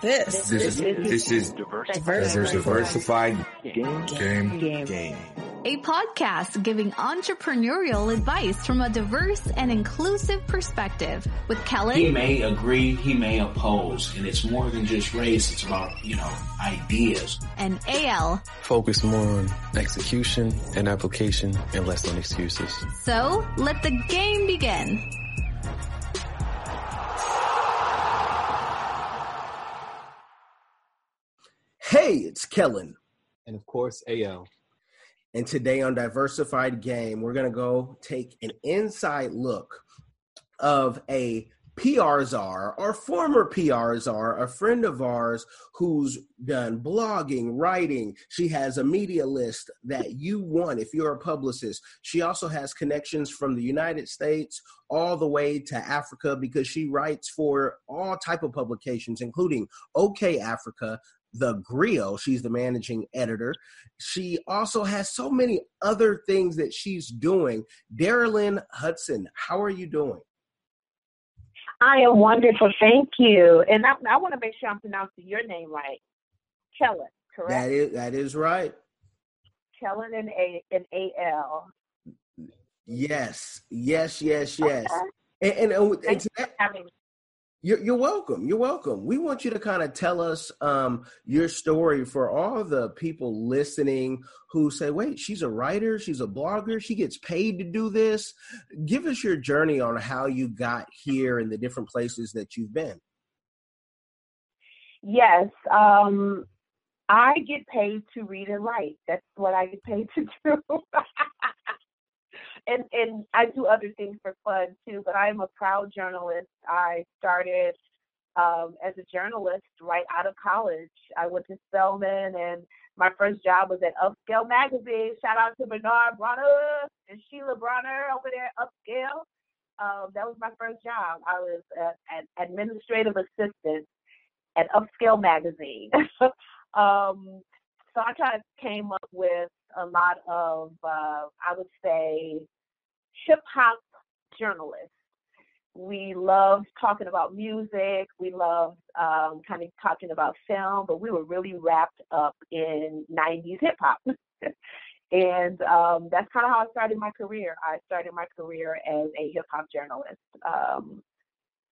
This. This is this is Diversified. diversified Game. game. Game. Game. A podcast giving entrepreneurial advice from a diverse and inclusive perspective with Kellen. He may agree, he may oppose, and it's more than just race, it's about, you know, ideas. and AL. Focus more on execution and application and less on excuses. So let the game begin. Hey, it's Kellen. And of course, AL. And today on Diversified Game, we're going to go take an inside look of a PR czar or former PR czar, a friend of ours who's done blogging, writing. She has a media list that you want if you're a publicist. She also has connections from the United States all the way to Africa because she writes for all type of publications, including OkayAfrica, the Grio. She's the managing editor. She also has so many other things that she's doing. Darylyn Hudson, how are you doing? I am wonderful. Thank you. And I, I want to make sure I'm pronouncing your name right. Kellen, correct? That is that is right. Kellen and A and A L. Yes, yes, yes, yes. Okay. And, and, and, and to that, Having you're, you're welcome. You're welcome. We want you to kind of tell us um, your story for all the people listening who say, wait, she's a writer, she's a blogger, she gets paid to do this. Give us your journey on how you got here and the different places that you've been. yes. Um, I get paid to read and write. That's what I get paid to do. and and I do other things for fun too. But I am a proud journalist. I started um, as a journalist right out of college. I went to Spelman, and my first job was at Upscale Magazine. Shout out to Bernard Bronner and Sheila Bronner over there at Upscale. Um, that was my first job. I was an administrative assistant at Upscale Magazine. um, so I kind of came up with a lot of, uh, I would say, hip hop journalists. We loved talking about music. We loved um, kind of talking about film, but we were really wrapped up in 90s hip hop. and um, that's kind of how I started my career. I started my career as a hip hop journalist. Um,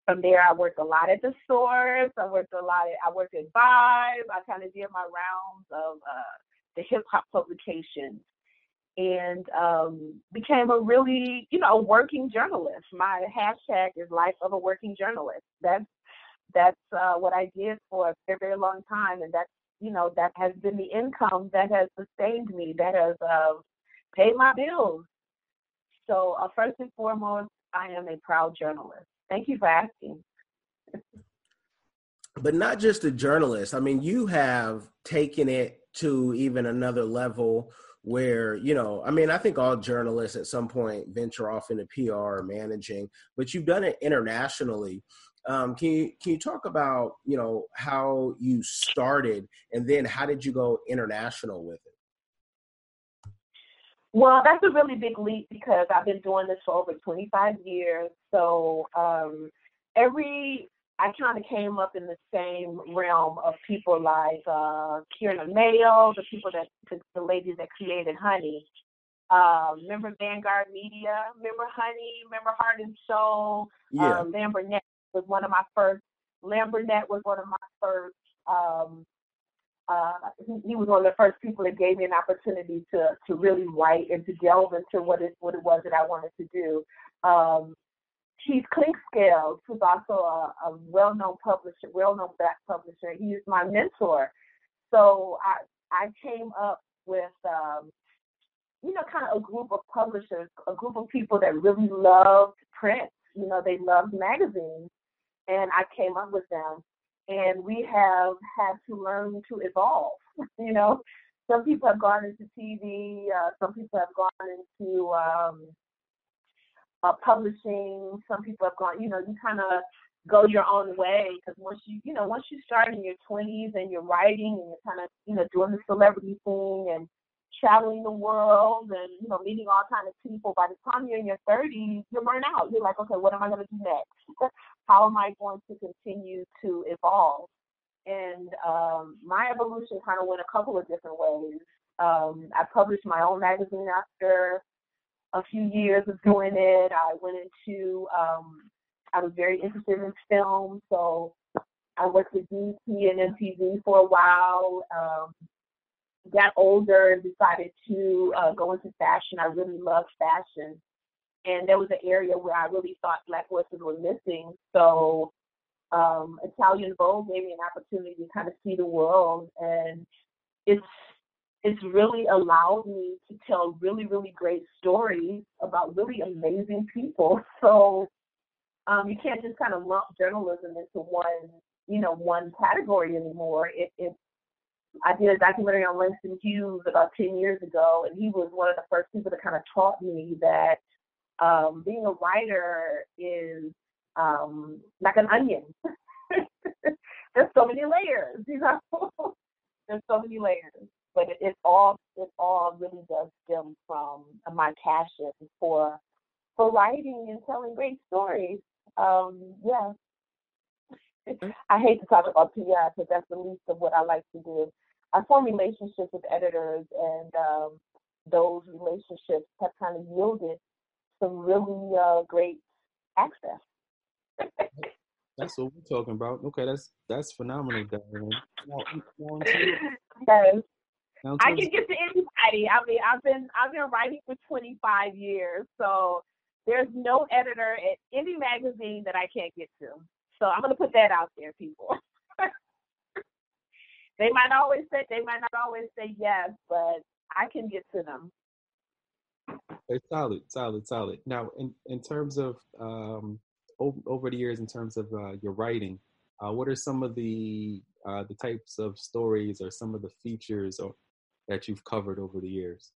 from there, I worked a lot at the stores. I worked a lot. At, I worked at Vibe. I kind of did my rounds of uh, the hip hop publications and um, became a really, you know, a working journalist. My hashtag is life of a working journalist. That's that's uh, what I did for a very, very long time, and that's you know that has been the income that has sustained me, that has uh, paid my bills. So uh, first and foremost, I am a proud journalist. Thank you for asking. but not just a journalist. I mean, you have taken it to even another level where, you know, I mean, I think all journalists at some point venture off into PR or managing, but you've done it internationally. Um, can you can you talk about you know how you started and then how did you go international with it? Well, that's a really big leap because I've been doing this for over 25 years. So um, every I kind of came up in the same realm of people like uh, Kierna Mayo, the people that the, the ladies that created Honey. Uh, remember Vanguard Media? Remember Honey? Remember Heart and Soul? Yeah, Um, Lambert was one of my first. Lambert was one of my first. Um, uh, he, he was one of the first people that gave me an opportunity to to really write and to delve into what it what it was that I wanted to do. Um, Keith Clinkscales, who's also a, a well-known publisher, well-known black publisher, he is my mentor. So I I came up with um, you know kind of a group of publishers, a group of people that really loved print. You know, they loved magazines, and I came up with them. And we have had to learn to evolve. You know, some people have gone into TV, uh, some people have gone into um, uh, publishing. Some people have gone, you know, you kind of go your own way because once you, you know, once you start in your 20s and you're writing and you're kind of, you know, doing the celebrity thing and traveling the world and you know meeting all kind of people. By the time you're in your 30s, you're burned out. You're like, okay, what am I going to do next? How am I going to continue to evolve? and um, my evolution kind of went a couple of different ways. Um, I published my own magazine after a few years of doing it. I went into, um, I was very interested in film, so I worked with BET and MTV for a while. Um, got older and decided to uh, go into fashion. I really love fashion. And there was an area where I really thought Black voices were missing. So um, Italian Vogue gave me an opportunity to kind of see the world. And it's it's really allowed me to tell really, really great stories about really amazing people. So um, you can't just kind of lump journalism into one, you know, one category anymore. It, it I did a documentary on Langston Hughes about 10 years ago, and he was one of the first people that kind of taught me that um, being a writer is um, like an onion. There's so many layers, you know. There's so many layers, but it, it all it all really does stem from my passion for for writing and telling great stories. Um, yeah, I hate to talk about PR because that's the least of what I like to do. I form relationships with editors, and um, those relationships have kind of yielded some really uh, great access. that's what we're talking about. Okay, that's that's phenomenal, Diane. yes. I can get to anybody. I mean, I've been I've been writing for 25 years, so there's no editor at any magazine that I can't get to. So I'm going to put that out there, people. they might always say they might not always say yes, but I can get to them. It's solid, solid, solid. Now, in in terms of um, over, over the years, in terms of uh, your writing, uh, what are some of the uh, the types of stories or some of the features or that you've covered over the years?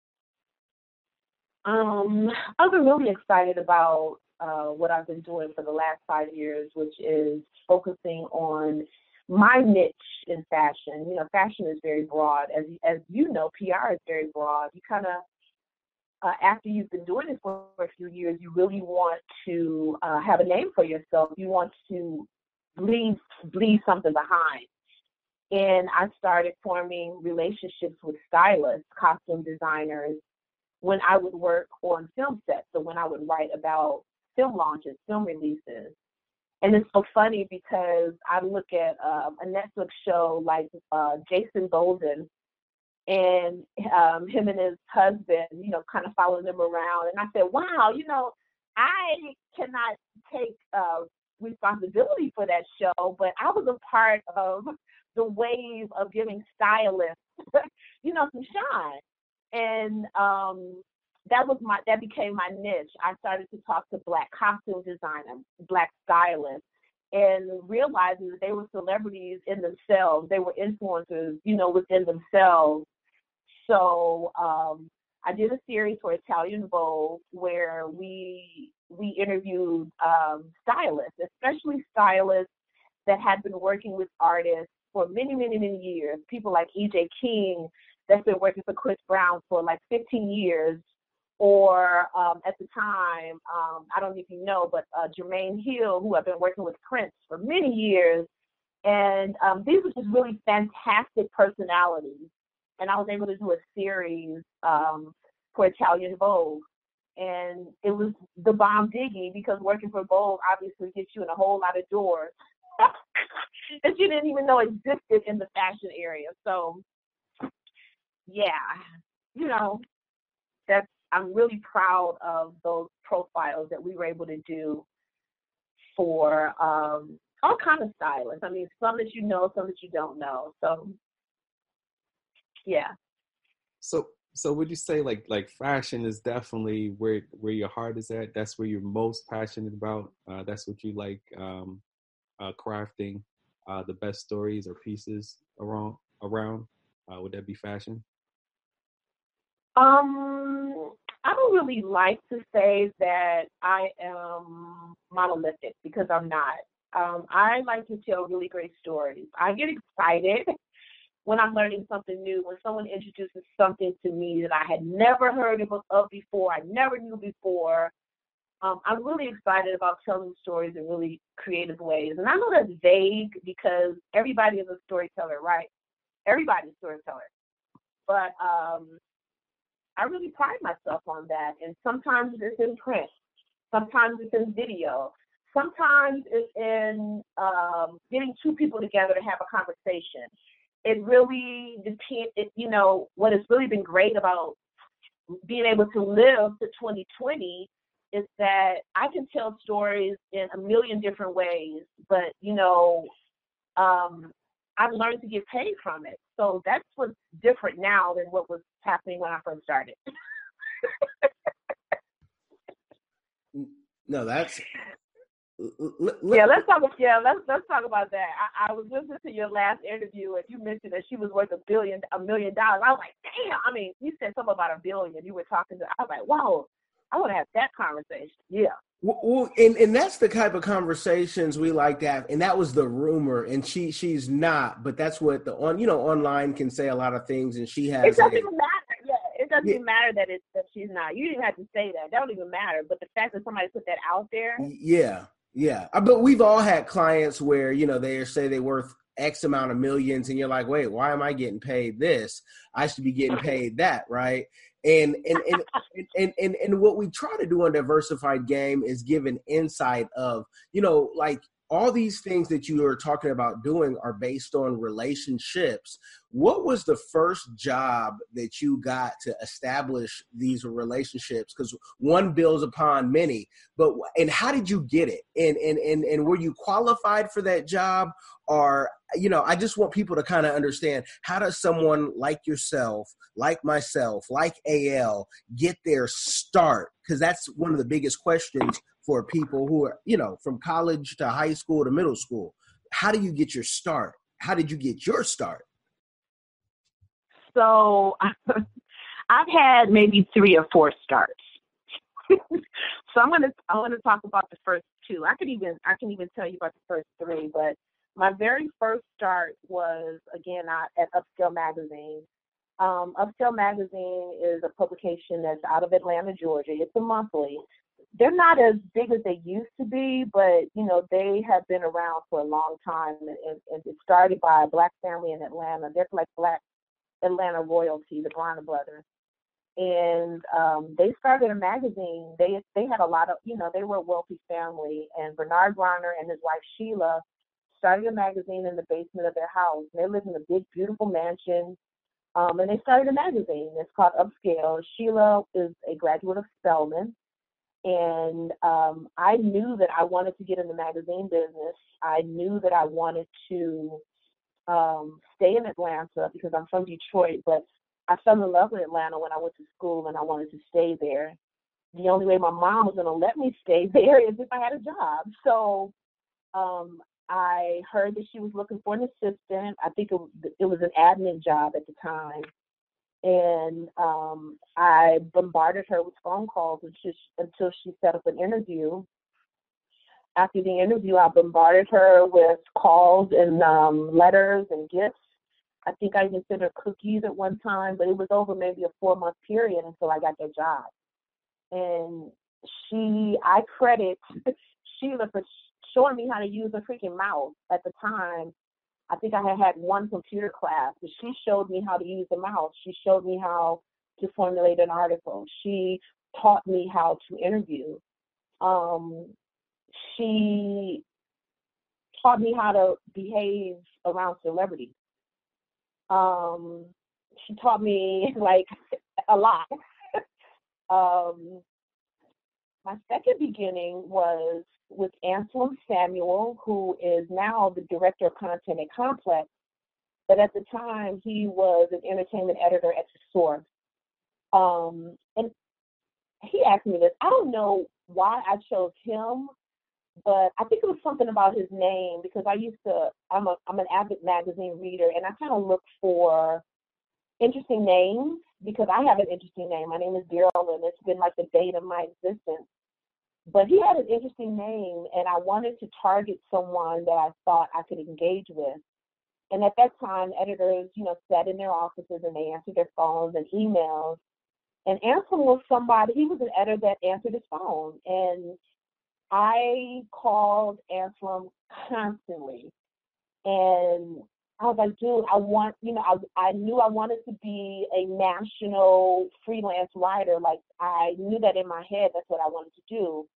Um, I've been really excited about uh, what I've been doing for the last five years, which is focusing on my niche in fashion. You know, fashion is very broad. As as you know, PR is very broad. You kind of uh, after you've been doing this for a few years, you really want to uh, have a name for yourself. You want to leave leave something behind. And I started forming relationships with stylists, costume designers, when I would work on film sets. So when I would write about film launches, film releases. And it's so funny because I look at um, a Netflix show like uh, Jason Bolden and um, him and his husband, you know, kind of following them around. And I said, wow, you know, I cannot take uh, responsibility for that show, but I was a part of the wave of giving stylists, you know, some shine. And um, that was my that became my niche. I started to talk to black costume designers, black stylists, and realizing that they were celebrities in themselves. They were influencers, you know, within themselves. So um, I did a series for Italian Vogue where we we interviewed um, stylists, especially stylists that had been working with artists for many, many, many years. People like E.J. King that's been working for Chris Brown for like 15 years or um, at the time, um, I don't know if you know, but uh, Jermaine Hill, who I've been working with Prince for many years, and um, these were just really fantastic personalities. And I was able to do a series um, for Italian Vogue, and it was the bomb diggy because working for Vogue obviously gets you in a whole lot of doors that you didn't even know existed in the fashion area. So, yeah, you know, that's I'm really proud of those profiles that we were able to do for um, all kind of stylists. I mean, some that you know, some that you don't know. So, yeah. So, so would you say like like fashion is definitely where where your heart is at? That's where you're most passionate about. Uh, that's what you like um, uh, crafting uh, the best stories or pieces around around. Uh, would that be fashion? Um, I don't really like to say that I am monolithic because I'm not. Um, I like to tell really great stories. I get excited when I'm learning something new, when someone introduces something to me that I had never heard of, of before, I never knew before. Um, I'm really excited about telling stories in really creative ways. And I know that's vague because everybody is a storyteller, right? Everybody's a storyteller. But um, I really pride myself on that. And sometimes it's in print, sometimes it's in video, sometimes it's in um, getting two people together to have a conversation. It really depends. You know, what has really been great about being able to live to 2020 is that I can tell stories in a million different ways, but you know, um, I've learned to get paid from it. So that's what's different now than what was happening when I first started. no, that's yeah, let's talk. Yeah, let's let's talk about that. I, I was listening to your last interview, and you mentioned that she was worth a billion, a million dollars. I was like, damn. I mean, you said something about a billion. You were talking to. I was like, wow. I want to have that conversation. Yeah. Well, and, and that's the type of conversations we like to have, and that was the rumor. And she she's not, but that's what the on you know online can say a lot of things, and she has. It doesn't even matter. Yeah, it doesn't yeah. even matter that it's that she's not. You didn't have to say that. That don't even matter. But the fact that somebody put that out there. Yeah, yeah. Uh, but we've all had clients where you know they say they're worth X amount of millions, and you're like, wait, why am I getting paid this? I should be getting paid that, right? And and and, and and and what we try to do on diversified game is give an insight of you know like all these things that you are talking about doing are based on relationships. What was the first job that you got to establish these relationships? Because one builds upon many, but and how did you get it? And and and and were you qualified for that job, or you know, I just want people to kind of understand how does someone like yourself, like myself, like AL get their start? Because that's one of the biggest questions for people who are, you know, from college to high school to middle school. How do you get your start? How did you get your start? So I've had maybe three or four starts. so I'm gonna I'm gonna talk about the first two. I could even I can even tell you about the first three, but my very first start was again at Upscale Magazine. Um, Upscale Magazine is a publication that's out of Atlanta, Georgia. It's a monthly. They're not as big as they used to be, but you know they have been around for a long time, and, and, it started by a black family in Atlanta. They're like black Atlanta royalty, the Bronner brothers, and um, they started a magazine. They they had a lot of you know they were a wealthy family, and Bernard Bronner and his wife Sheila started a magazine in the basement of their house. They live in a big, beautiful mansion. Um, and they started a magazine. It's called Upscale. Sheila is a graduate of Spelman. And um, I knew that I wanted to get in the magazine business. I knew that I wanted to um, stay in Atlanta because I'm from Detroit, but I fell in love with Atlanta when I went to school and I wanted to stay there. The only way my mom was going to let me stay there is if I had a job. So um, I heard that she was looking for an assistant. I think it, it was an admin job at the time. And um, I bombarded her with phone calls until she set up an interview. After the interview, I bombarded her with calls and um, letters and gifts. I think I even sent her cookies at one time, but it was over maybe a four month period until I got that job. And she, I credit Sheila for showing me how to use a freaking mouse at the time. I think I had had one computer class, but she showed me how to use the mouse. She showed me how to formulate an article. She taught me how to interview. Um, she taught me how to behave around celebrities. Um, she taught me like a lot. um, my second beginning was with Anselm Samuel, who is now the director of content at Complex. But at the time, he was an entertainment editor at The Source. Um, and he asked me this. I don't know why I chose him, but I think it was something about his name because I used to. I'm a I'm an avid magazine reader, and I kind of look for interesting names because I have an interesting name. My name is Daryl, and it's been like the date of my existence. But he had an interesting name, and I wanted to target someone that I thought I could engage with. And at that time, editors, you know, sat in their offices and they answered their phones and emails. And Anselm was somebody, he was an editor that answered his phone. And I called Anselm constantly. And I was like, dude, I want, you know, I, I knew I wanted to be a national freelance writer. Like, I knew that in my head, that's what I wanted to do.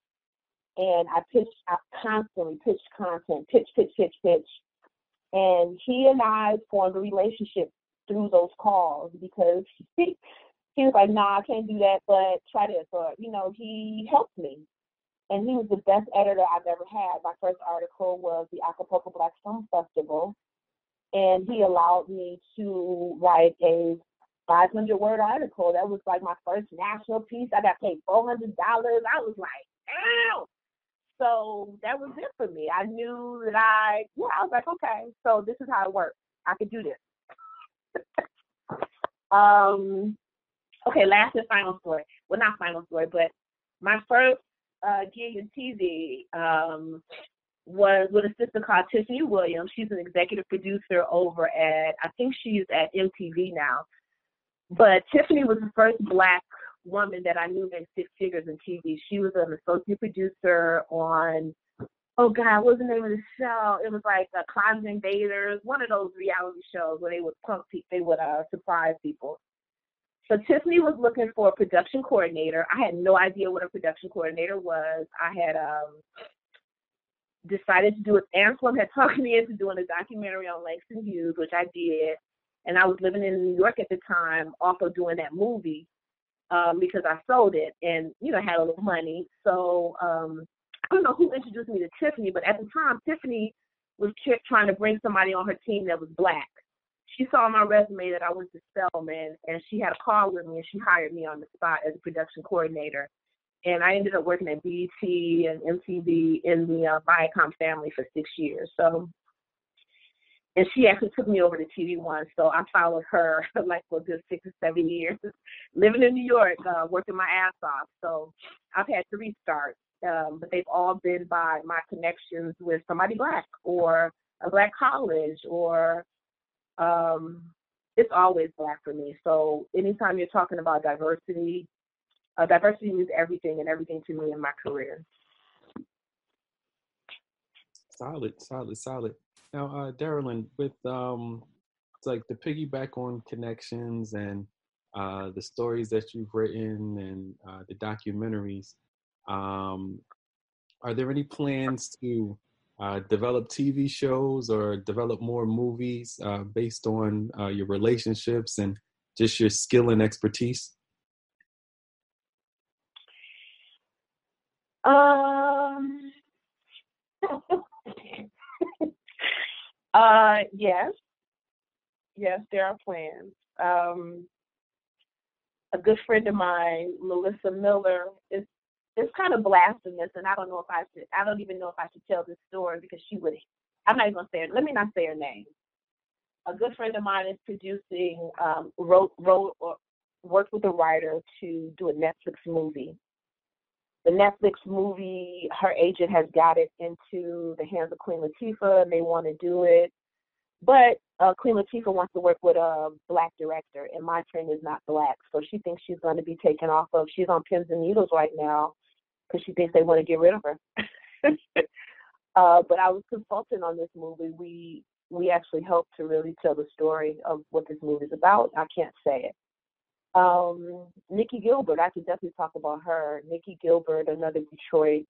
And I pitched, I constantly pitched content, pitch, pitch, pitch, pitch. And he and I formed a relationship through those calls because he, he was like, nah, I can't do that, but try this. Or, you know, he helped me. And he was the best editor I've ever had. My first article was the Acapulco Black Film Festival. And he allowed me to write a 500 word article. That was like my first national piece. I got paid $400. I was like, ow. So that was it for me. I knew that I, yeah, I was like, okay, so this is how it works. I could do this. um, okay, last and final story. Well, not final story, but my first uh, gig in TV um, was with a sister called Tiffany Williams. She's an executive producer over at, I think she's at MTV now. But Tiffany was the first black woman that I knew made six figures in TV. She was an associate producer on, oh God, what was the name of the show? It was like uh, Climate Invaders, one of those reality shows where they would people, they would uh, surprise people. So Tiffany was looking for a production coordinator. I had no idea what a production coordinator was. I had um, decided to do it. Anselm had talked me into doing a documentary on Langston Hughes, which I did. And I was living in New York at the time, also doing that movie um, because I sold it and, you know, had a little money. So um, I don't know who introduced me to Tiffany, but at the time, Tiffany was trying to bring somebody on her team that was black. She saw my resume that I went to Spelman, and she had a call with me, and she hired me on the spot as a production coordinator. And I ended up working at BET and MTV in the uh, Viacom family for six years. So and she actually took me over to TV One. So I followed her like for a good six or seven years, living in New York, uh, working my ass off. So I've had three starts, um, but they've all been by my connections with somebody black or a black college or um, it's always black for me. So anytime you're talking about diversity, uh, diversity means everything and everything to me in my career. Solid, solid, solid. Now, uh, with um, it's like the piggyback on connections and uh, the stories that you've written and uh, the documentaries, um, are there any plans to uh, develop TV shows or develop more movies uh, based on uh, your relationships and just your skill and expertise? Um, Uh, yes, yes, there are plans. Um, a good friend of mine, Melissa Miller, is is kind of blasphemous, and I don't know if I should. I don't even know if I should tell this story because she would. I'm not even gonna say it. Let me not say her name. A good friend of mine is producing, um, wrote, wrote, or worked with a writer to do a Netflix movie. The Netflix movie, her agent has got it into the hands of Queen Latifah, and they want to do it. But uh, Queen Latifah wants to work with a black director, and my friend is not black, so she thinks she's going to be taken off of. She's on pins and needles right now because she thinks they want to get rid of her. uh, but I was consulting on this movie. We we actually helped to really tell the story of what this movie is about. I can't say it. Um, Nicci Gilbert, I could definitely talk about her. Nicci Gilbert, another Detroit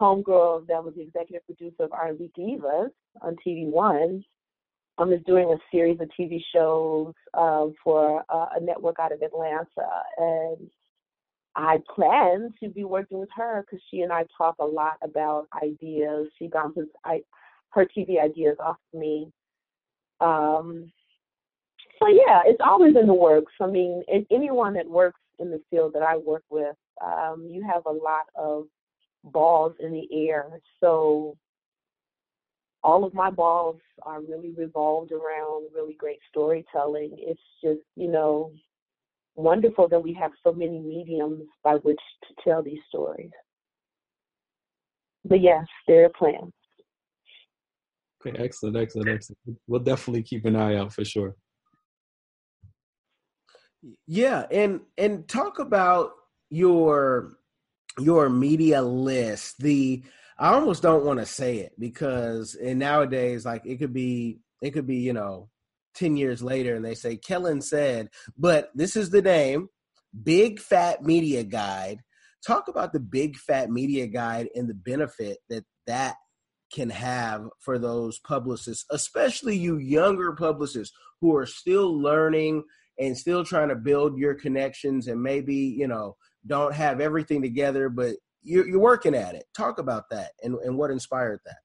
homegirl that was the executive producer of R&B Divas on TV One. Um, is doing a series of TV shows um, for uh, a network out of Atlanta, and I plan to be working with her because she and I talk a lot about ideas. She bounces I, her TV ideas off of me. Um, so yeah, it's always in the works. I mean, anyone that works in the field that I work with, um, you have a lot of balls in the air. So all of my balls are really revolved around really great storytelling. It's just, you know, wonderful that we have so many mediums by which to tell these stories. But yes, there are plans. Okay, excellent, excellent, excellent. We'll definitely keep an eye out for sure. Yeah, and and talk about your your media list. The I almost don't want to say it because and nowadays like it could be it could be, you know, 10 years later and they say Kellen said, but this is the name, Big Fat Media Guide. Talk about the Big Fat Media Guide and the benefit that that can have for those publicists, especially you younger publicists who are still learning and still trying to build your connections and maybe you know don't have everything together but you're, you're working at it. Talk about that and, and what inspired that.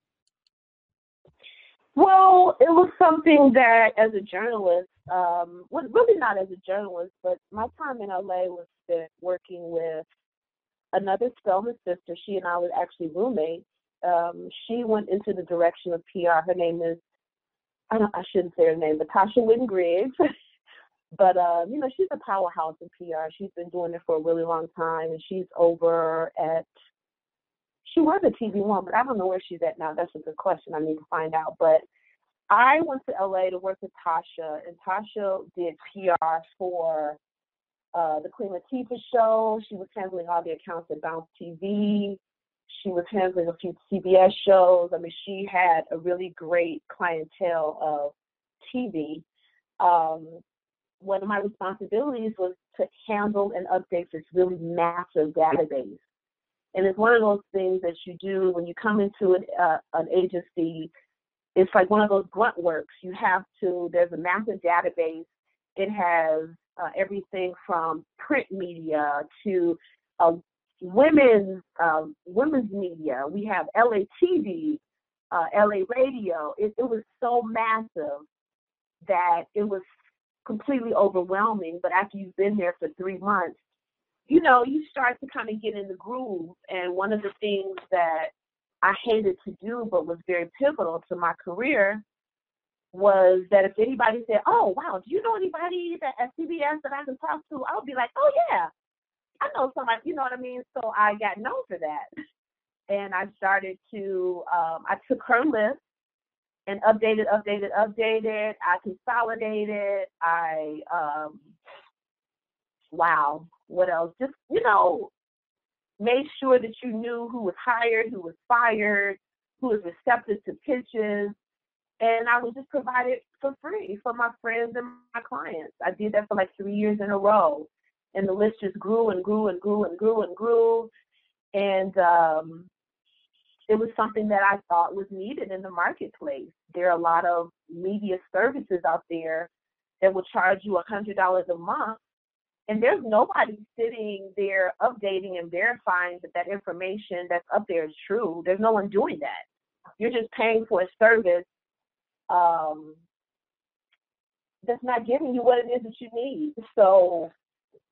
Well it was something that as a journalist um really not as a journalist but my time in la was spent working with another spelman sister. She and i were actually roommates. Um she went into the direction of pr her name is I I shouldn't say her name, but Tasha Witten Griggs. But uh, you know, she's a powerhouse in PR. She's been doing it for a really long time, and she's over at. She was at TV One, but I don't know where she's at now. That's a good question. I need to find out. But I went to LA to work with Tasha, and Tasha did PR for uh, the Queen Latifah show. She was handling all the accounts at Bounce TV. She was handling a few CBS shows. I mean, she had a really great clientele of TV. Um, one of my responsibilities was to handle and update this really massive database. And it's one of those things that you do when you come into an, uh, an agency. It's like one of those grunt works. You have to, there's a massive database. It has uh, everything from print media to uh, women's uh, women's media. We have LA TV, uh, LA radio. It, it was so massive that it was completely overwhelming. But after you've been there for three months, you know, you start to kind of get in the groove. And one of the things that I hated to do, but was very pivotal to my career, was that if anybody said, "Oh, wow, do you know anybody that at CBS that I can talk to?" I would be like, "Oh yeah, I know somebody." You know what I mean? So I got known for that, and I started to. Um, I took her list and updated, updated, updated. I consolidated. I um, wow, what else? Just you know, made sure that you knew who was hired, who was fired, who was receptive to pitches, and I was just provided for free for my friends and my clients. I did that for like three years in a row, and the list just grew and grew and grew and grew and grew, and um, it was something that I thought was needed in the marketplace. There are a lot of media services out there that will charge you a hundred dollars a month, and there's nobody sitting there updating and verifying that that information that's up there is true. There's no one doing that. You're just paying for a service um, that's not giving you what it is that you need. So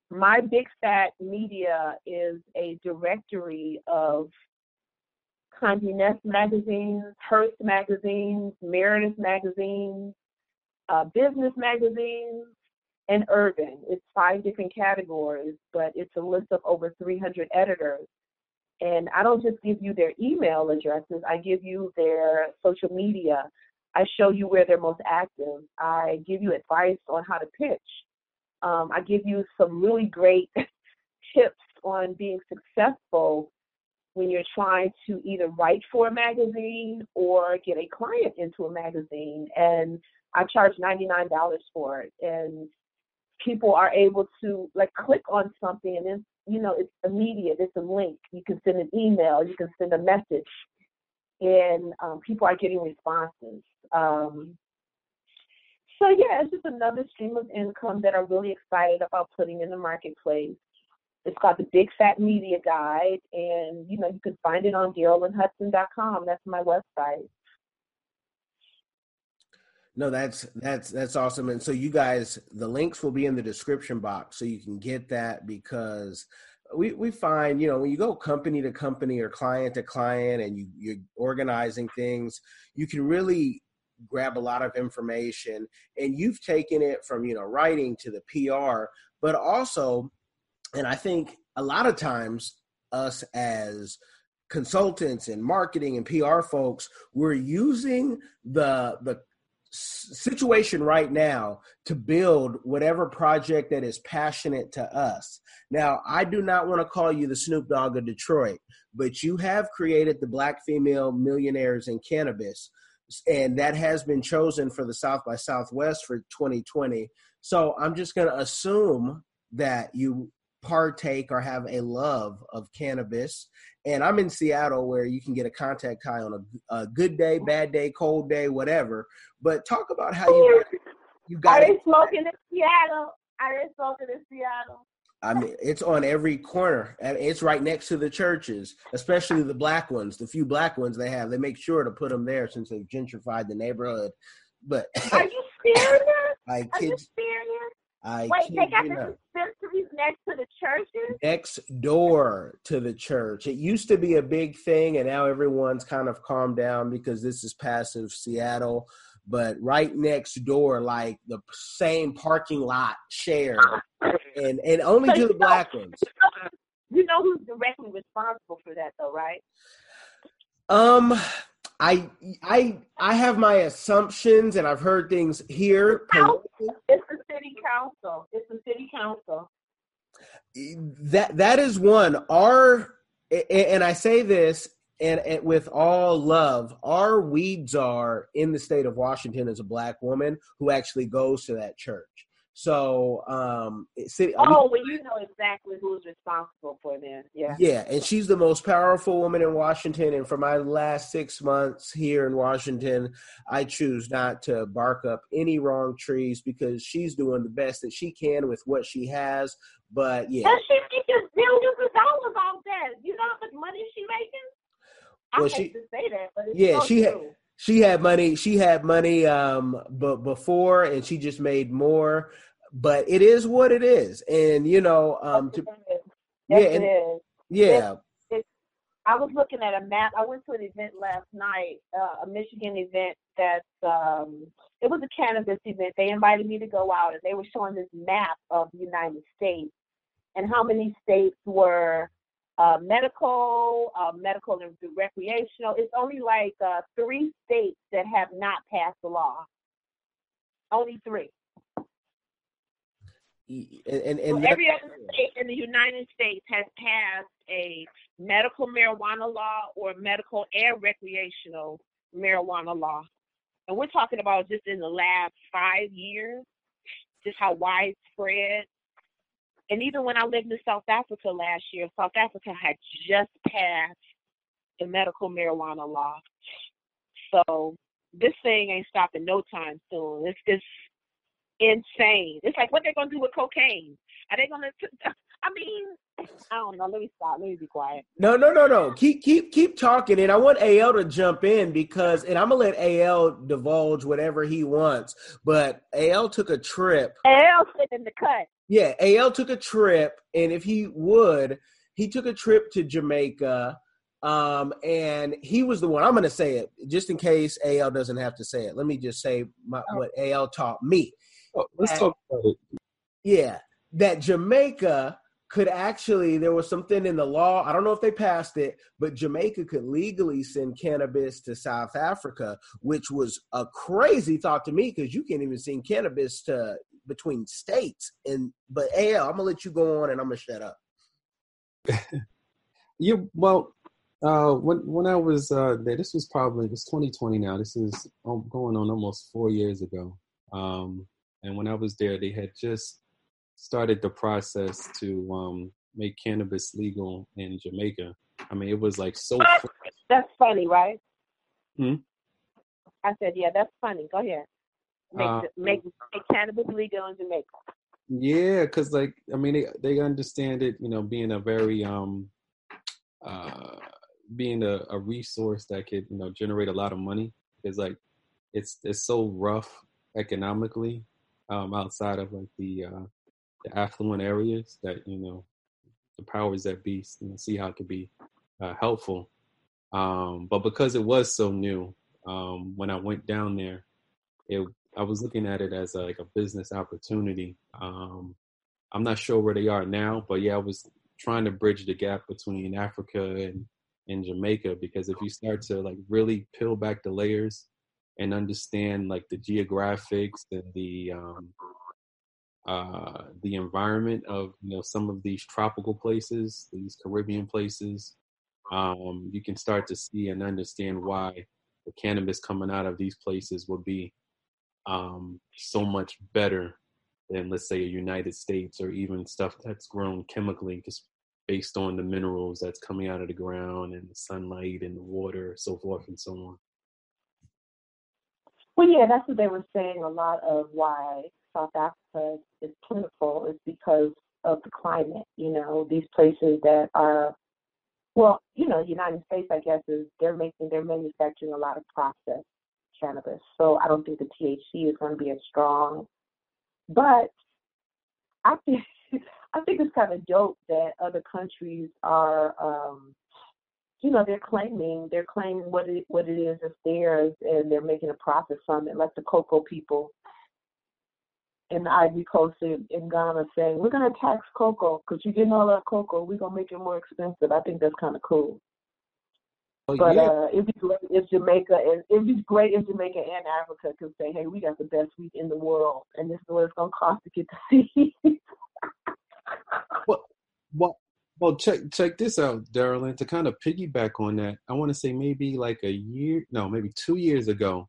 my big fat media is a directory of Condé Nast magazines, Hearst magazines, Meredith magazines, uh, business magazines, and urban. It's five different categories, but it's a list of over 300 editors. And I don't just give you their email addresses, I give you their social media. I show you where they're most active. I give you advice on how to pitch. Um, I give you some really great tips on being successful when you're trying to either write for a magazine or get a client into a magazine. And I charge $99 for it. And people are able to like click on something and then, you know, it's immediate. It's a link. You can send an email, you can send a message, and um, people are getting responses. Um, so yeah, it's just another stream of income that I'm really excited about putting in the marketplace. It's called the Big Fat Media Guide, and you know you can find it on DarylynHudson.com. That's my website. No, that's that's that's awesome. And so you guys, the links will be in the description box, so you can get that because we we find you know when you go company to company or client to client and you you're organizing things, you can really grab a lot of information and you've taken it from you know writing to the PR, but also and I think a lot of times us as consultants and marketing and PR folks, we're using the the situation right now to build whatever project that is passionate to us. Now, I do not want to call you the Snoop Dogg of Detroit, but you have created the Black Female Millionaires in Cannabis, and that has been chosen for the South by Southwest for 2020. So I'm just going to assume that you partake or have a love of cannabis. And I'm in Seattle where you can get a contact high on a, a good day, bad day, cold day, whatever. But talk about how you got, you got Are they smoking in Seattle? Are they smoking in Seattle? I mean, it's on every corner. and It's right next to the churches, especially the black ones. The few black ones they have, they make sure to put them there since they've gentrified the neighborhood. But Are you serious? I Are you serious? I Wait, they got the dispensaries next to the churches? next door to the church. It used to be a big thing, and now everyone's kind of calmed down because this is passive Seattle. But right next door, like the same parking lot share, and and only So to the know- black ones. You know who's directly responsible for that, though, right? Um, I I I have my assumptions, and I've heard things here. It's the council. It's the city council. that that is one our and i say this and, and with all love our weed czar in the state of washington is a black woman who actually goes to that church so um city, Oh, well, you know exactly who's responsible for this. Yeah. yeah and she's the most powerful woman in washington and for my last six months here in washington i choose not to bark up any wrong trees because she's doing the best that she can with what she has but yeah And she making millions of dollars off that. You know how much money she making? I Well, hate she- to say that, but it's Yeah, she had- true. She had money she had money um but before and she just made more but it is what it is and you know um to, Yes, yeah, it and- is. yeah I was looking at a map. I went to an event last night, uh, a Michigan event that's um it was a cannabis event. They invited me to go out and they were showing this map of the United States and how many states were uh, medical, uh, medical and recreational. It's only like uh, three states that have not passed the law. Only three. and and, So and every other state in the United States has passed a medical marijuana law or medical and recreational marijuana law. And we're talking about just in the last five years, just how widespread. And even when I lived in South Africa last year, South Africa had just passed the medical marijuana law. So this thing ain't stopping no time soon. It's just insane. It's like what they're gonna do with cocaine. Are they gonna? I mean, I don't know. Let me stop. Let me be quiet. no no no no keep keep keep talking and i want al to jump in because and i'm gonna let al divulge whatever he wants but al took a trip L sit in the cut. Yeah, AL took a trip, and if he would, he took a trip to Jamaica. Um, and he was the one. I'm going to say it just in case AL doesn't have to say it. Let me just say my, what AL taught me. Oh, let's talk about it. Yeah, that Jamaica could actually there was something in the law. I don't know if they passed it, but Jamaica could legally send cannabis to South Africa, which was a crazy thought to me because you can't even send cannabis to between states. And but AL, I'm gonna let you go on and I'm gonna shut up. You well, uh, when when I was uh, there, this was probably it's 2020 now. This is um, going on almost four years ago. Um, and when I was there, they had just started the process to um, make cannabis legal in Jamaica. I mean, it was like so. That's funny, right? Hmm? I said, yeah, that's funny. Go ahead. Make Uh, make, make cannabis legal in Jamaica. Yeah, because like I mean, they they understand it. You know, being a very um, uh, being a, a resource that could you know generate a lot of money. Is like it's it's so rough economically um, outside of like the uh, the affluent areas that you know the powers that be you know, see how it could be uh, helpful. Um, but because it was so new, um, when I went down there, it I was looking at it as a, like a business opportunity. Um, I'm not sure where they are now, but yeah, I was trying to bridge the gap between Africa and and Jamaica because if you start to like really peel back the layers and understand like the geographics and the um, uh, the environment of you know some of these tropical places, these Caribbean places, um, you can start to see and understand why the cannabis coming out of these places would be um, so much better than let's say a United States or even stuff that's grown chemically, just based on the minerals that's coming out of the ground and the sunlight and the water, so forth and so on. Well, yeah, that's what they were saying. A lot of why South Africa is plentiful is because of the climate. You know, these places that are, well, you know, United States, I guess, is they're making, they're manufacturing a lot of processed cannabis. So I don't think the THC is going to be as strong. But I think I think it's kind of dope that other countries are um, you know they're claiming they're claiming what it what it is that's theirs and they're making a profit from it like the cocoa people in the Ivory Coast in, in Ghana saying we're going to tax cocoa because you're getting all that cocoa we're going to make it more expensive I think that's kind of cool oh, but yeah. uh, it'd be great if Jamaica and it'd be great if Jamaica and Africa could say hey we got the best weed in the world and this is what it's going to cost to get the seed well, well, well, check check this out, Darylyn. To kind of piggyback on that, I want to say maybe like a year, no, maybe two years ago.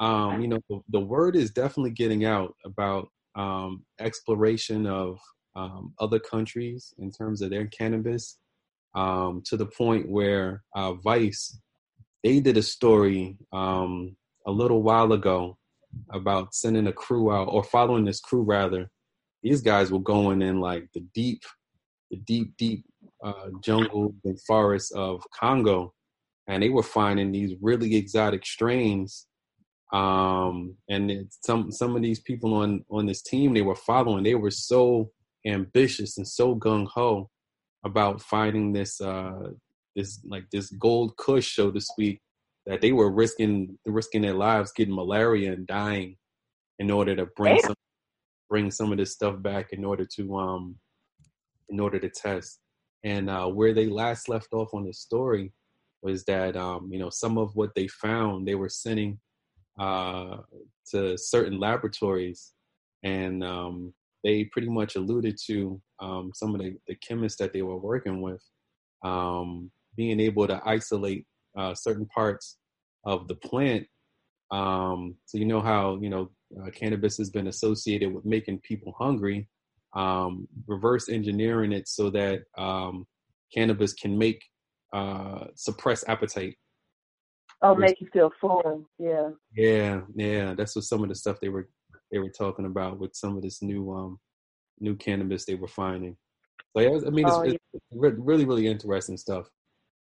Um, you know, the, the word is definitely getting out about um, exploration of um, other countries in terms of their cannabis, um, to the point where uh, Vice they did a story um, a little while ago about sending a crew out or following this crew rather. These guys were going in like the deep the deep, deep uh, jungles and forests of Congo, and they were finding these really exotic strains. Um, and some some of these people on on this team they were following, they were so ambitious and so gung ho about finding this uh, this like this gold kush, so to speak, that they were risking risking their lives getting malaria and dying in order to bring some bring some of this stuff back in order to um in order to test. And uh, where they last left off on the story was that um, you know some of what they found they were sending uh, to certain laboratories, and um, they pretty much alluded to um, some of the, the, chemists that they were working with um, being able to isolate uh, certain parts of the plant. Um, so you know how you know uh, cannabis has been associated with making people hungry um, reverse engineering it so that um, cannabis can make uh, suppress appetite. Oh, make you feel full. Yeah. Yeah, yeah. That's what some of the stuff they were they were talking about with some of this new um new cannabis they were finding. So yeah, I mean, it's, oh, yeah. it's really really interesting stuff.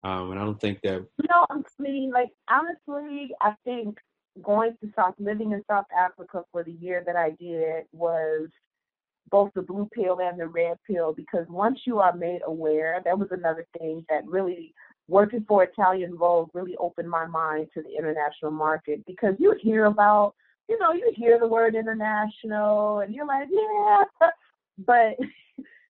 Um, and I don't think that. You know, I'm mean, like honestly, I think going to South, living in South Africa for the year that I did was both the blue pill and the red pill because once you are made aware, that was another thing that really working for Italian Vogue really opened my mind to the international market because you hear about, you know, you hear the word international and you're like, yeah, but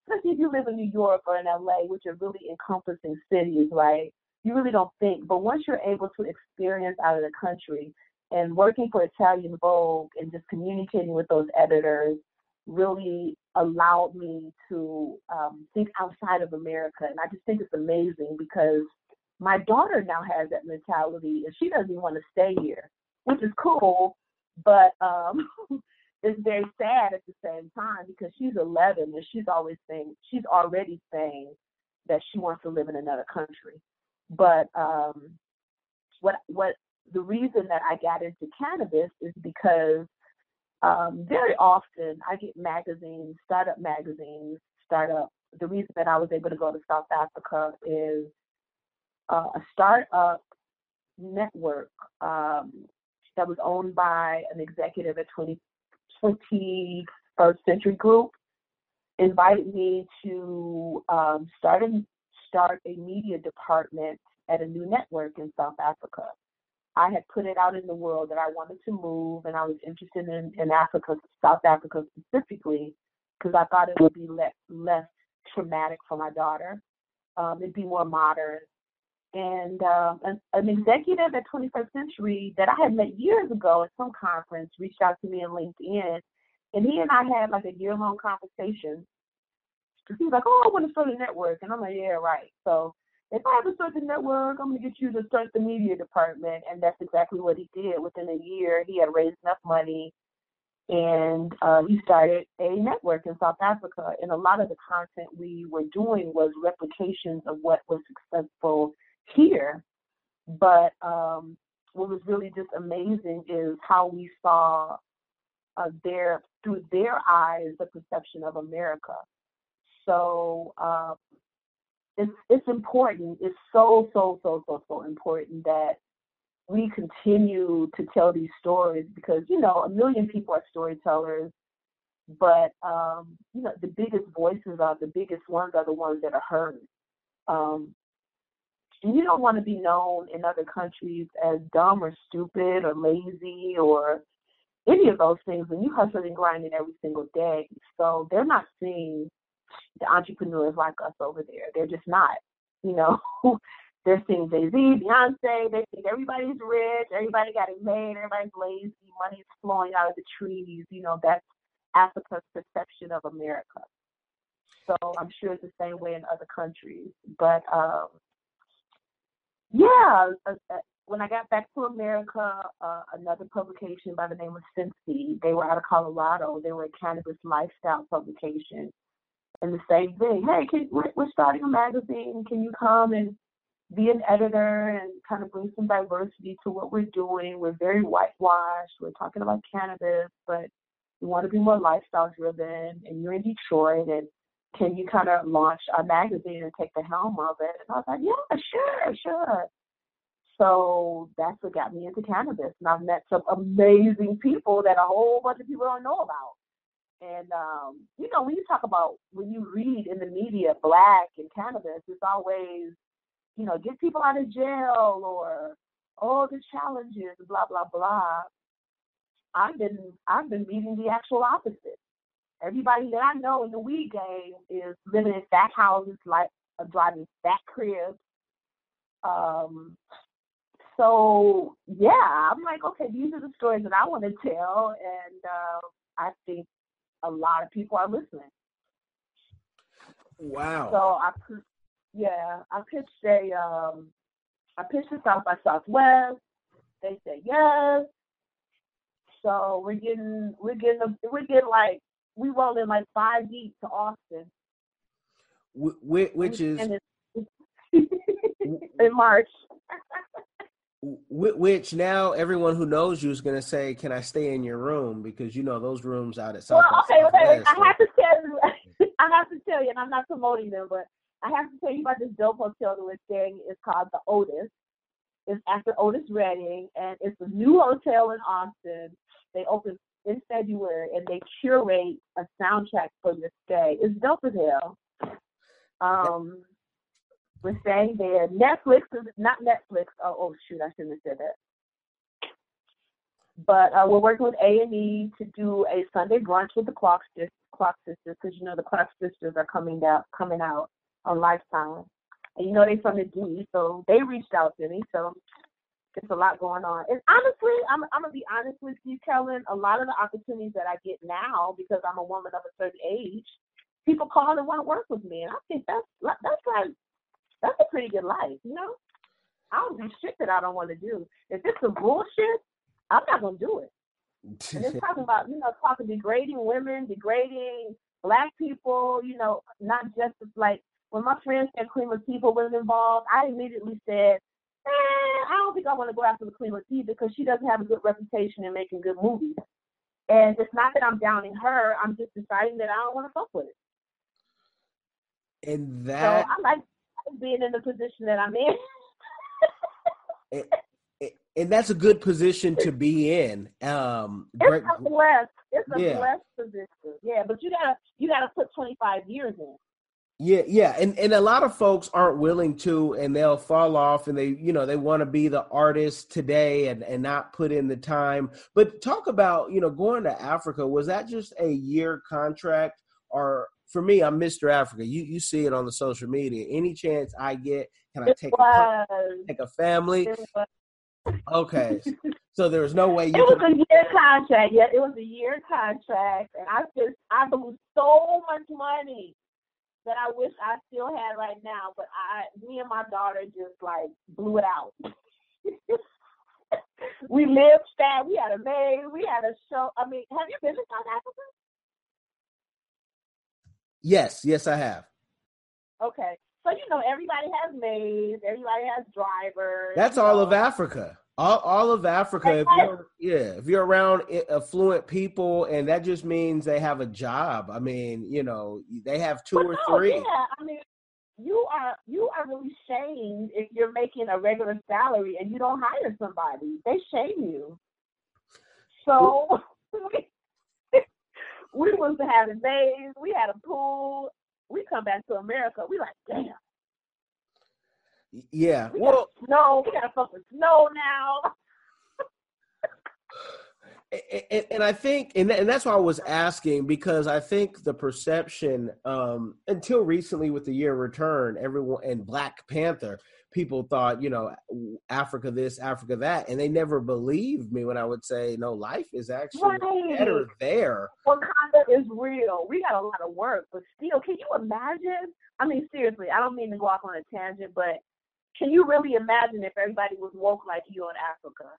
especially if you live in New York or in LA, which are really encompassing cities, right? You really don't think. But once you're able to experience out of the country and working for Italian Vogue and just communicating with those editors really allowed me to um, think outside of America. And I just think it's amazing because my daughter now has that mentality and she doesn't even want to stay here, which is cool, but um, it's very sad at the same time because she's 11 and she's always saying, she's already saying that she wants to live in another country. But um, what, what, the reason that I got into cannabis is because um, very often I get magazines, startup magazines, startup. The reason that I was able to go to South Africa is uh, a startup network um, that was owned by an executive at 20, 21st Century Group invited me to um, start a start a media department at a new network in South Africa. I had put it out in the world that I wanted to move and I was interested in, in Africa, South Africa specifically, because I thought it would be less, less traumatic for my daughter. Um, it'd be more modern. And uh, an, an executive at 21st Century that I had met years ago at some conference reached out to me on LinkedIn, and he and I had like a year long conversation. Cause he was like, "Oh, I want to start a network," and I'm like, "Yeah, right." So if I have to start the network, I'm gonna get you to start the media department, and that's exactly what he did. Within a year, he had raised enough money, and uh, he started a network in South Africa. And a lot of the content we were doing was replications of what was successful here. But um, what was really just amazing is how we saw uh, their through their eyes the perception of America. So uh, it's it's important. It's so so so so so important that we continue to tell these stories because you know a million people are storytellers, but um, you know the biggest voices are the biggest ones are the ones that are heard. Um, you don't want to be known in other countries as dumb or stupid or lazy or any of those things when you hustle and grinding every single day. So they're not seeing the entrepreneurs like us over there. They're just not. You know, they're seeing Jay Z, Beyonce. They think everybody's rich, everybody got it made, everybody's lazy, money's flowing out of the trees. You know, that's Africa's perception of America. So I'm sure it's the same way in other countries. But um, yeah, uh, uh, when I got back to America, uh, another publication by the name of Sensi, they were out of Colorado. They were a cannabis lifestyle publication. And the same thing, hey, can, we're, we're starting a magazine. Can you come and be an editor and kind of bring some diversity to what we're doing? We're very whitewashed. We're talking about cannabis, but we want to be more lifestyle driven. And you're in Detroit, and can you kind of launch a magazine and take the helm of it? And I was like, yeah, sure, sure. So that's what got me into cannabis. And I've met some amazing people that a whole bunch of people don't know about. And um, you know, when you talk about when you read in the media black and cannabis, it's always, you know, get people out of jail or oh the challenges, blah blah blah. I've been I've been meeting the actual opposite. Everybody that I know in the weed game is living in fat houses, like uh, driving fat cribs. Um, so yeah, I'm like, okay, these are the stories that I want to tell, and uh, I think a lot of people are listening. Wow. So I, yeah, I pitched a, um, I pitched a South by Southwest. They said yes. So we're getting, we're getting, a, we're getting like we rolled in like five deep to Austin. Which, which is in March. which now everyone who knows you is going to say, "Can I stay in your room?" Because you know those rooms out at South. Well, okay, okay. I have to tell you. I have to tell you, and I'm not promoting them, but I have to tell you about this dope hotel that we're staying. It's called the Otis. It's after Otis Redding, and it's a new hotel in Austin. They opened in February, and they curate a soundtrack for your stay. It's dope as hell. Um, we're staying there. Netflix is not Netflix. Oh, oh shoot, I shouldn't have said that. But uh, we're working with A and E to do a Sunday brunch with the Clark, Clark sisters because you know the Clark sisters are coming out coming out on Lifetime, and you know they're from the D, so they reached out to me. So it's a lot going on. And honestly, I'm I'm gonna be honest with you, Kellen. A lot of the opportunities that I get now, because I'm a woman of a certain age, people call and want to work with me, and I think that's that's like that's a pretty good life, you know. I don't do shit that I don't want to do. If it's some bullshit, I'm not gonna do it. and it's talking about you know talking degrading women, degrading black people, you know, not just like when my friends said Queen Latifah was involved, I immediately said eh, I don't think I want to go after the Queen Latifah because she doesn't have a good reputation in making good movies. And it's not that I'm downing her. I'm just deciding that I don't want to fuck with it. And that. So I like being in the position that I'm in. and, and that's a good position to be in. Um, it's a blessed. It's a yeah. blessed position. Yeah, but you gotta you gotta put 25 years in. Yeah, yeah, and and a lot of folks aren't willing to, and they'll fall off, and they you know they want to be the artist today and and not put in the time. But talk about you know going to Africa. Was that just a year contract, or for me, I'm Mr. Africa. You you see it on the social media. Any chance I get, can I take a, take a family? Okay, so there was no way It you was could. a year contract. Yeah, it was a year contract, and I just I blew so much money that I wish I still had right now. But I, me and my daughter just like blew it out. we lived fast. We had a maid. We had a show. I mean, have you been to South Africa? Yes, yes, I have. Okay, so you know everybody has maids. Everybody has drivers. That's all know. of Africa. All, all of Africa. If you're, yeah, if you're around affluent people, and that just means they have a job. I mean, you know, they have two or no, three. Yeah, I mean, you are you are really shamed if you're making a regular salary and you don't hire somebody. They shame you. So we, we was having days. We had a pool. We come back to America. We like, damn. Yeah. We Well, snow. We got to fuck snow now. and, and I think, and, and that's why I was asking because I think the perception um, until recently with the year return, everyone and Black Panther, people thought, you know, Africa this, Africa that, and they never believed me when I would say, no, life is actually Right. better there. Wakanda is real. We got a lot of work, but still, can you imagine? I mean, seriously, I don't mean to go off on a tangent, but can you really imagine if everybody was woke like you in Africa?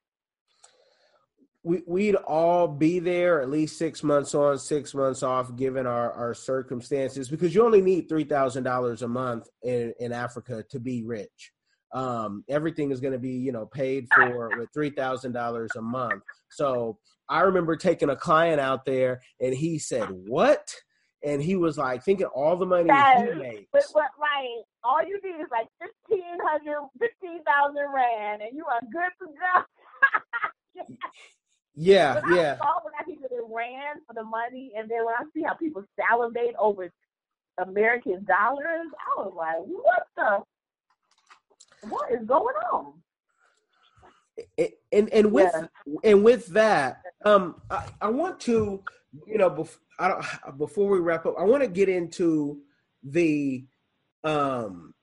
we, we'd all be there at least six months on, six months off, given our, our circumstances, because you only need three thousand dollars a month in, in Africa to be rich. Um, everything is going to be, you know, paid for with three thousand dollars a month. So I remember taking a client out there, and he said, "What?" And he was like thinking all the money Yes, he makes. But what, right? All you need is like fifteen hundred, fifteen thousand rand, and you are good to go. Yeah, I yeah. saw when I people that ran for the money, and then when I see how people salivate over American dollars, I was like, what the? What is going on? and and, and with Yeah. and with that um i, I want to you know bef- I don't, before we wrap up i want to get into the um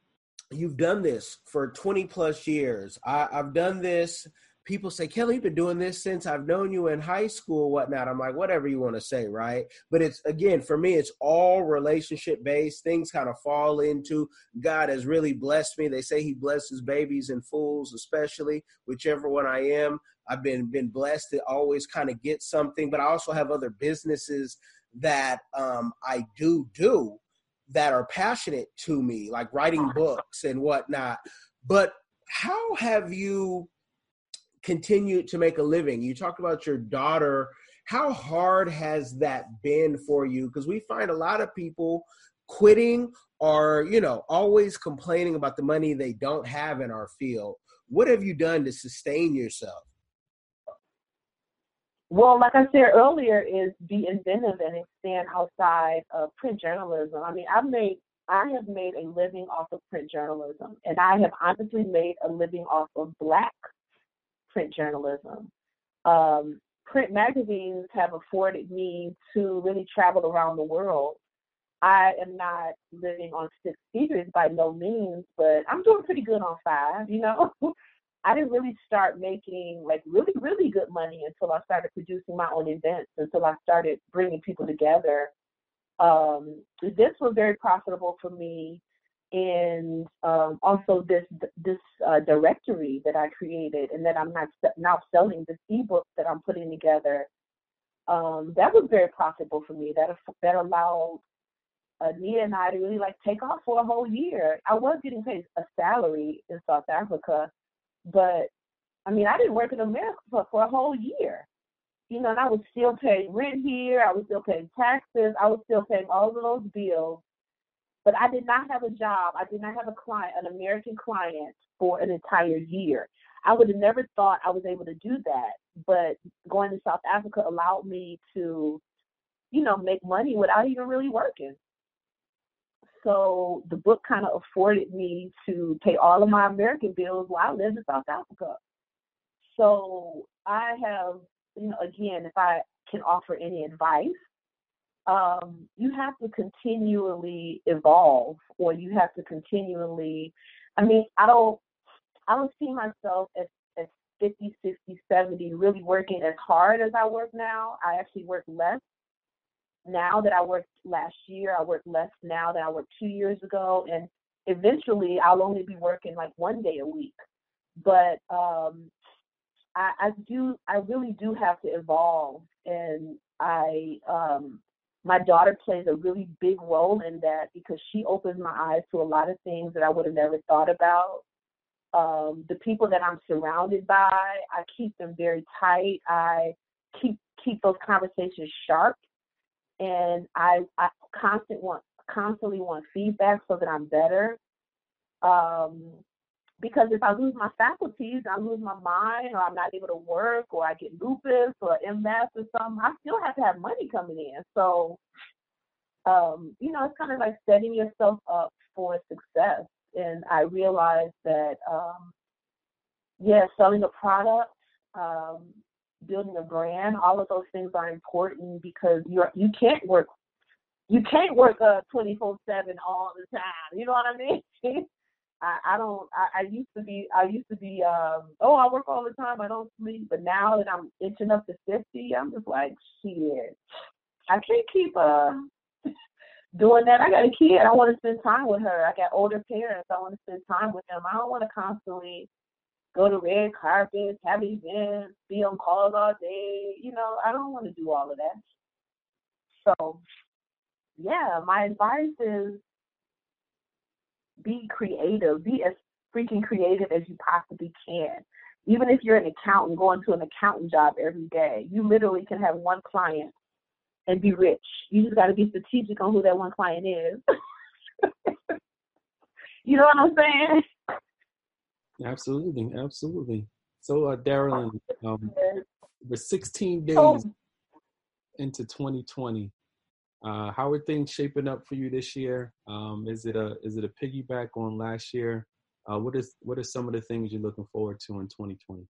you've done this for 20 plus years. I, i've done this. People say kelly you've been doing this since i've known you in high school whatnot. I'm like whatever you want to say right? But it's again for me it's all relationship based. Things kind of fall into god has really blessed me. They say he blesses babies and fools especially whichever one i am. I've been been blessed to always kind of get something but i also have other businesses that um, i do do that are passionate to me like writing books and whatnot. But how have you continued to make a living? You talked about your daughter. How hard has that been for you? Because we find a lot of people quitting or you know always complaining about the money they don't have in our field. What have you done to sustain yourself Well, like I said earlier, is be inventive and expand outside of print journalism. I mean, I've made, I have made a living off of print journalism, and I have honestly made a living off of black print journalism. Um, print magazines have afforded me to really travel around the world. I am not living on six figures by no means, but I'm doing pretty good on five, you know. I didn't really start making like really, really good money until I started producing my own events, until I started bringing people together. Um, this was very profitable for me, and um, also this this uh, directory that I created, and that I'm not now selling this ebook that I'm putting together. Um, that was very profitable for me. That that allowed uh, Nia and I to really like take off for a whole year. I was getting paid a salary in South Africa but I mean, I didn't work in America for, for a whole year. You know, and I was still paying rent here. I was still paying taxes. I was still paying all of those bills. But I did not have a job. I did not have a client, an American client, for an entire year. I would have never thought I was able to do that. But going to South Africa allowed me to, you know, make money without even really working so the book kind of afforded me to pay all of my American bills while I lived in South Africa. So I have, you know, again, if I can offer any advice, um, you have to continually evolve, or you have to continually. I mean, I don't, I don't see myself as as 50, 60, 70 really working as hard as I work now. I actually work less now that I worked last year. I work less now than I worked two years ago, and eventually I'll only be working like one day a week. But um, I, I do, I really do have to evolve, and I, um, my daughter plays a really big role in that because she opens my eyes to a lot of things that I would have never thought about. Um, the people that I'm surrounded by, I keep them very tight. I keep keep those conversations sharp, and I I want constantly want feedback so that I'm better. Um, because if I lose my faculties, I lose my mind, or I'm not able to work, or I get lupus or MS or something, I still have to have money coming in. So, um, you know, it's kind of like setting yourself up for success. And I realized that, um, yeah, selling a product, um, building a brand, all of those things are important because you're you can't work you can't work uh 24 7 all the time. You know what I mean? I, I don't I, I used to be I used to be um oh I work all the time, I don't sleep. But now that I'm inching up to fifty, I'm just like, shit. I can't keep uh doing that. I got a kid, I wanna spend time with her. I got older parents, I wanna spend time with them. I don't wanna constantly go to red carpets, have events, be on calls all day. You know, I don't want to do all of that. So yeah, my advice is be creative. Be as freaking creative as you possibly can. Even if you're an accountant going to an accountant job every day, you literally can have one client and be rich. You just got to be strategic on who that one client is. you know what I'm saying? Absolutely, absolutely. So, uh, Darylyn, um, we're 16 days into 2020. Uh, how are things shaping up for you this year? Um, is it a is it a piggyback on last year? Uh, what is what are some of the things you're looking forward to in 2020?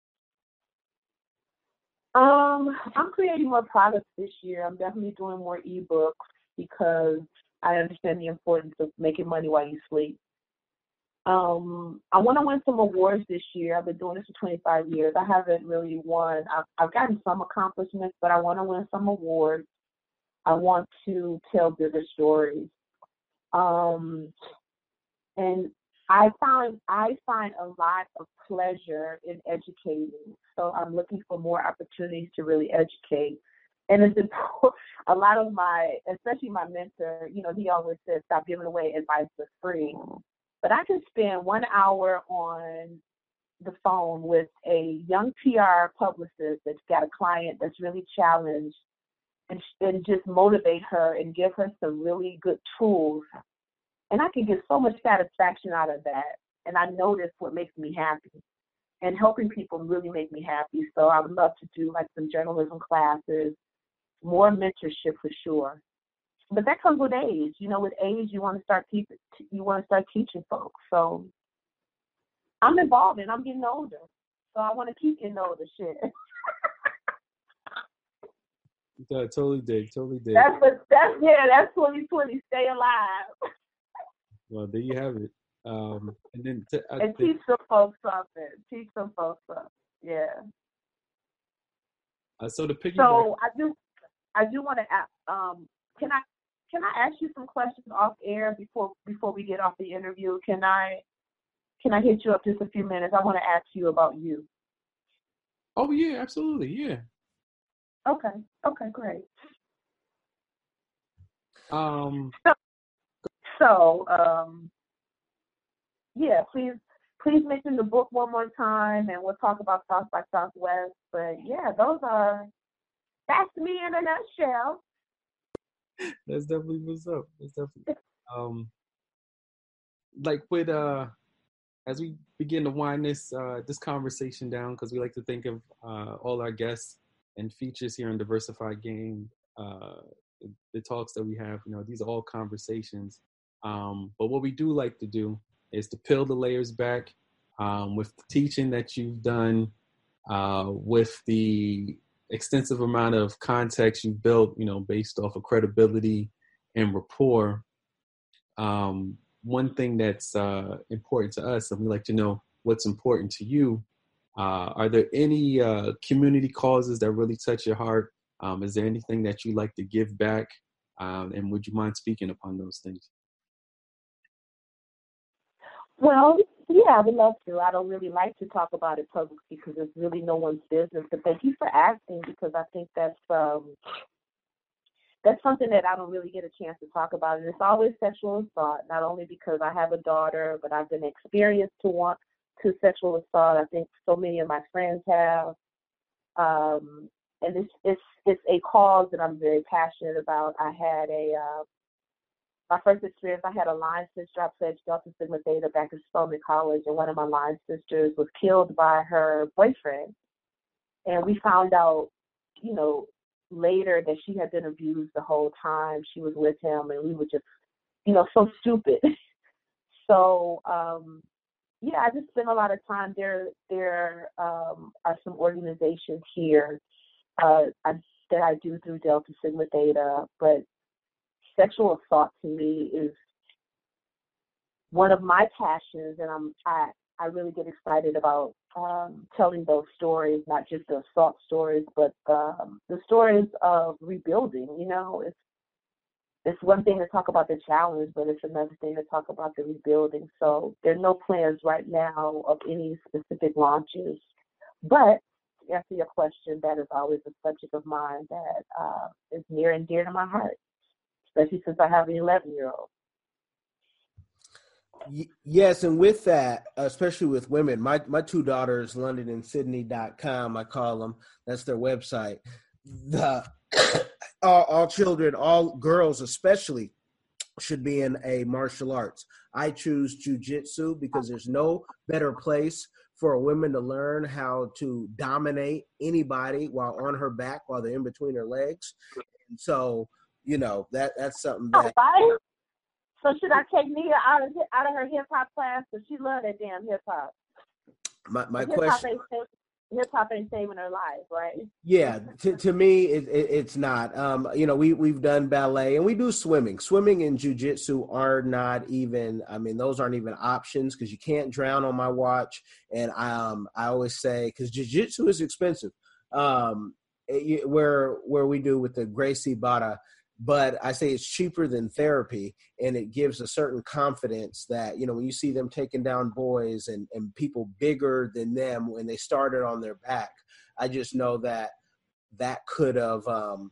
Um, I'm creating more products this year. I'm definitely doing more ebooks because I understand the importance of making money while you sleep. Um, I want to win some awards this year. I've been doing this for 25 years. I haven't really won. I've, I've gotten some accomplishments, but I want to win some awards. I want to tell bigger stories. Um, and I find I find a lot of pleasure in educating. So I'm looking for more opportunities to really educate. And it's important, a lot of my, especially my mentor, you know, he always says, stop giving away advice for free. But I can spend one hour on the phone with a young PR publicist that's got a client that's really challenged and, and just motivate her and give her some really good tools. And I can get so much satisfaction out of that. And I know that's what makes me happy. And helping people really make me happy. So I would love to do like some journalism classes, more mentorship for sure. But that comes with age. You know, with age, you want to start teaching. You want to start teaching folks. So I'm evolving. I'm getting older. So I want to keep getting older. Shit. Yeah, totally dig, totally dig. That's what, that's yeah, that's 2020. Stay alive. well, there you have it. Um, and then to, and teach some folks something. Teach some folks something. Yeah. Uh, so the piggyback. So I do, I do want to ask. Um, can I can I ask you some questions off air before before we get off the interview? Can I can I hit you up just a few minutes? I want to ask you about you. Oh yeah, absolutely, yeah. Okay. Okay, great. Um so, so um yeah, please please mention the book one more time and we'll talk about South by Southwest. But yeah, those are that's me in a nutshell. That's definitely what's up. That's definitely um like with uh as we begin to wind this uh this conversation down because we like to think of uh all our guests and features here in Diversified Game, uh, the talks that we have, you know, these are all conversations. Um, but what we do like to do is to peel the layers back um, with the teaching that you've done, uh, with the extensive amount of context you built, you know, based off of credibility and rapport. Um, one thing that's uh, important to us, and we'd like to know what's important to you. Uh, are there any uh, community causes that really touch your heart? Um, is there anything that you like to give back? Um, and would you mind speaking upon those things? Well, yeah, I would love to. I don't really like to talk about it publicly because it's really no one's business. But thank you for asking because I think that's um, that's something that I don't really get a chance to talk about. And it's always sexual assault, not only because I have a daughter, but I've been experienced to want to sexual assault. I think so many of my friends have. Um, and it's it's it's a cause that I'm very passionate about. I had a uh, my first experience. I had a line sister. I pledged Delta Sigma Theta back in Spelman College, and one of my line sisters was killed by her boyfriend. And we found out, you know, later that she had been abused the whole time she was with him, and we were just, you know, so stupid. so um, yeah, I just spent a lot of time there. There um, are some organizations here uh, I, that I do through Delta Sigma Theta, but sexual assault to me is one of my passions, and I'm I I really get excited about um, telling those stories, not just the assault stories, but um, the stories of rebuilding. You know, it's it's one thing to talk about the challenge, but it's another thing to talk about the rebuilding. So there are no plans right now of any specific launches. But to answer your question, that is always a subject of mine that uh, is near and dear to my heart, especially since I have an 11 year old. Yes, and with that, especially with women, my my two daughters, London and Sydney.com, I call them. That's their website. The all, all children, all girls especially, should be in a martial arts. I choose jujitsu because there's no better place for a woman to learn how to dominate anybody while on her back while they're in between her legs. And so, you know, that that's something that so should I take Nia out of out of her hip hop class? Cause she love that damn hip hop. My my question. Hip hop ain't saving her life, right? Yeah, to, to me, it, it, it's not. Um, you know, we we've done ballet and we do swimming. Swimming and jujitsu are not even. I mean, those aren't even options because you can't drown on my watch. And I um I always say because jujitsu is expensive. Um, it, where where we do with the Gracie Barra but I say it's cheaper than therapy and it gives a certain confidence that, you know, when you see them taking down boys and, and people bigger than them when they started on their back, I just know that that could have, um,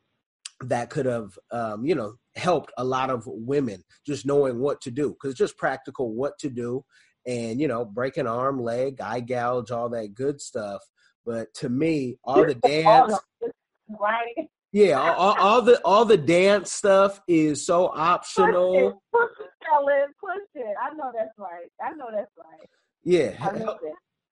that could have, um, you know, helped a lot of women just knowing what to do because it's just practical what to do and, you know, break an arm, leg, eye gouge, all that good stuff. But to me, all the dance. Right yeah, all, all, the all the dance stuff is so optional. Push it, push it, push it. I know that's right. I know that's right. Yeah, help,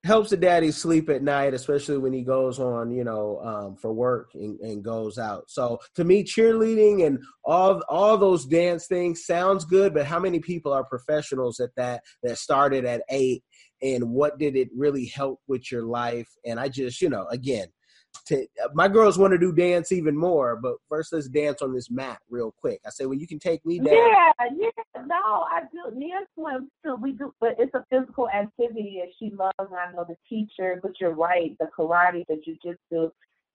helps the daddy sleep at night, especially when he goes on, you know, um, for work and, and goes out. So to me, cheerleading and all all those dance things sounds good, but how many people are professionals at that that started at eight? And what did it really help with your life? And I just, you know, again, to my girls want to do dance even more, but first let's dance on this mat real quick. I say, well, you can take me down. Yeah, yeah. No, I do. Nia swims too. We do, but it's a physical activity, and she loves. I know the teacher, but you're right. The karate, the jujitsu,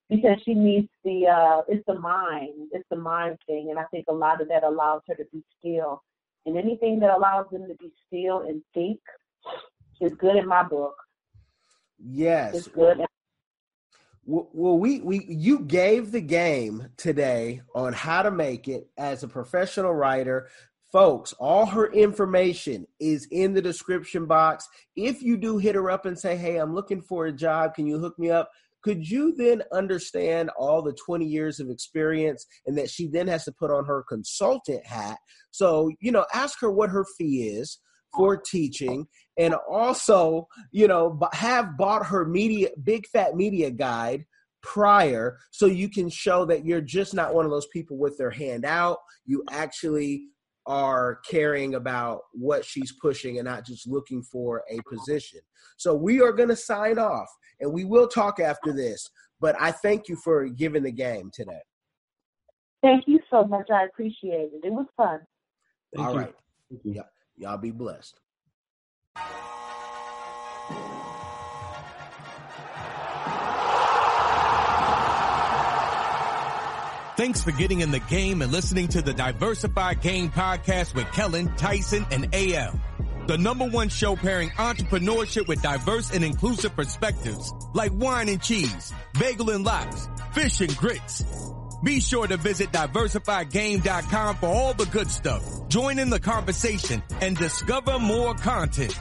because she needs the. uh It's the mind. It's the mind thing, and I think a lot of that allows her to be still. And anything that allows them to be still and think is good in my book. Yes. It's good well, we we you gave the game today on how to make it as a professional writer. Folks, all her information is in the description box. If you do hit her up and say, "Hey, I'm looking for a job. Can you hook me up?" Could you then understand all the 20 years of experience and that she then has to put on her consultant hat? So, you know, ask her what her fee is for teaching and also you know have bought her media big fat media guide prior so you can show that you're just not one of those people with their hand out you actually are caring about what she's pushing and not just looking for a position so we are going to sign off and we will talk after this But I thank you for giving the game today. Thank you so much. I appreciate it. It was fun. Thank All you. right. Thank you. Yeah. Y'all be blessed. Thanks for getting in the game and listening to the Diversified Game Podcast with Kellen, Tyson, and AL. The number one show pairing entrepreneurship with diverse and inclusive perspectives like wine and cheese, bagel and lox, fish and grits. Be sure to visit diversifiedgame.com for all the good stuff. Join in the conversation and discover more content.